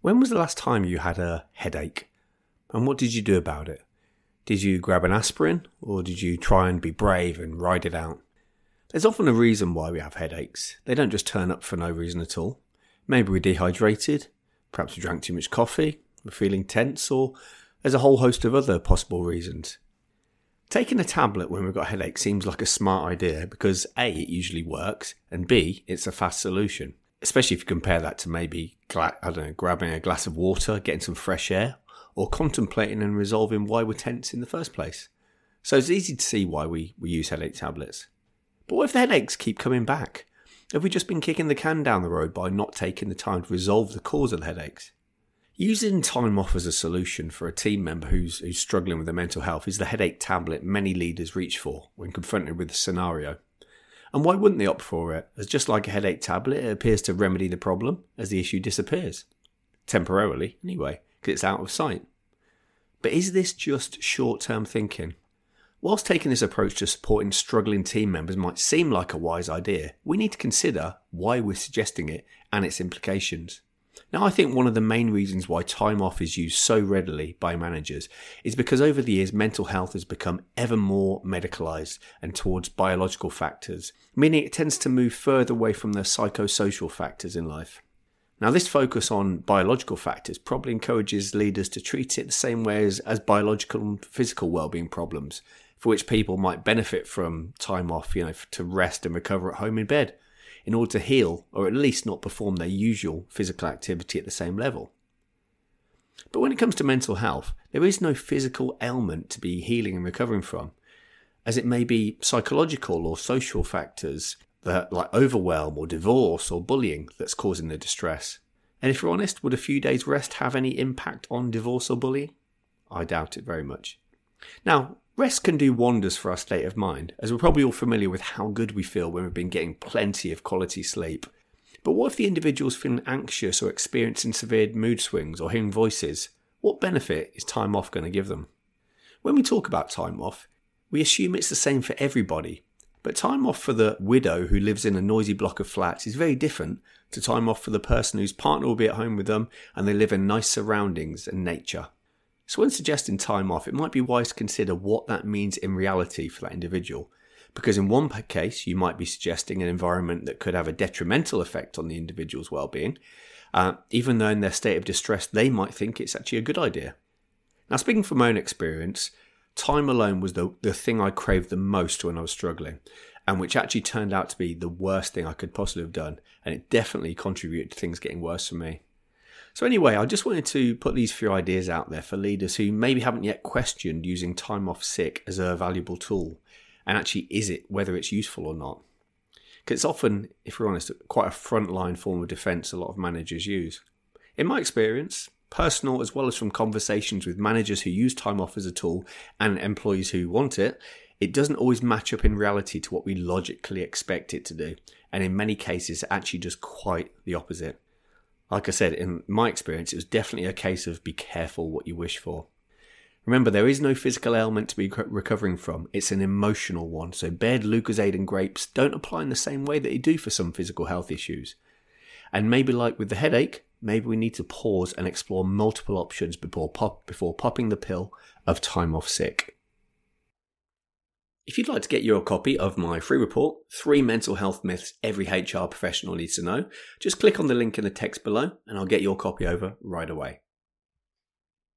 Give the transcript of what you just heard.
When was the last time you had a headache? And what did you do about it? Did you grab an aspirin or did you try and be brave and ride it out? There's often a reason why we have headaches. They don't just turn up for no reason at all. Maybe we're dehydrated, perhaps we drank too much coffee, we're feeling tense, or there's a whole host of other possible reasons. Taking a tablet when we've got a headache seems like a smart idea because A, it usually works, and B, it's a fast solution especially if you compare that to maybe I don't know, grabbing a glass of water, getting some fresh air, or contemplating and resolving why we're tense in the first place. So it's easy to see why we, we use headache tablets. But what if the headaches keep coming back? Have we just been kicking the can down the road by not taking the time to resolve the cause of the headaches? Using time off as a solution for a team member who's, who's struggling with their mental health is the headache tablet many leaders reach for when confronted with a scenario. And why wouldn't they opt for it? As just like a headache tablet, it appears to remedy the problem as the issue disappears. Temporarily, anyway, because it's out of sight. But is this just short term thinking? Whilst taking this approach to supporting struggling team members might seem like a wise idea, we need to consider why we're suggesting it and its implications. Now, I think one of the main reasons why time off is used so readily by managers is because over the years, mental health has become ever more medicalized and towards biological factors, meaning it tends to move further away from the psychosocial factors in life. Now, this focus on biological factors probably encourages leaders to treat it the same way as, as biological and physical well-being problems, for which people might benefit from time off, you know, to rest and recover at home in bed in order to heal or at least not perform their usual physical activity at the same level. But when it comes to mental health, there is no physical ailment to be healing and recovering from, as it may be psychological or social factors that like overwhelm or divorce or bullying that's causing the distress. And if you're honest, would a few days rest have any impact on divorce or bullying? I doubt it very much. Now, Rest can do wonders for our state of mind, as we're probably all familiar with how good we feel when we've been getting plenty of quality sleep. But what if the individual's feeling anxious or experiencing severe mood swings or hearing voices? What benefit is time off going to give them? When we talk about time off, we assume it's the same for everybody, but time off for the widow who lives in a noisy block of flats is very different to time off for the person whose partner will be at home with them and they live in nice surroundings and nature. So, when suggesting time off, it might be wise to consider what that means in reality for that individual. Because in one case, you might be suggesting an environment that could have a detrimental effect on the individual's well-being, uh, even though in their state of distress they might think it's actually a good idea. Now, speaking from my own experience, time alone was the, the thing I craved the most when I was struggling, and which actually turned out to be the worst thing I could possibly have done, and it definitely contributed to things getting worse for me. So, anyway, I just wanted to put these few ideas out there for leaders who maybe haven't yet questioned using time off sick as a valuable tool. And actually, is it whether it's useful or not? Because it's often, if we're honest, quite a frontline form of defence a lot of managers use. In my experience, personal as well as from conversations with managers who use time off as a tool and employees who want it, it doesn't always match up in reality to what we logically expect it to do. And in many cases, actually just quite the opposite. Like I said, in my experience, it was definitely a case of be careful what you wish for. Remember, there is no physical ailment to be recovering from, it's an emotional one. So, bed, Lucozade, and grapes don't apply in the same way that they do for some physical health issues. And maybe, like with the headache, maybe we need to pause and explore multiple options before, pop, before popping the pill of time off sick. If you'd like to get your copy of my free report, Three Mental Health Myths Every HR Professional Needs to Know, just click on the link in the text below and I'll get your copy over right away.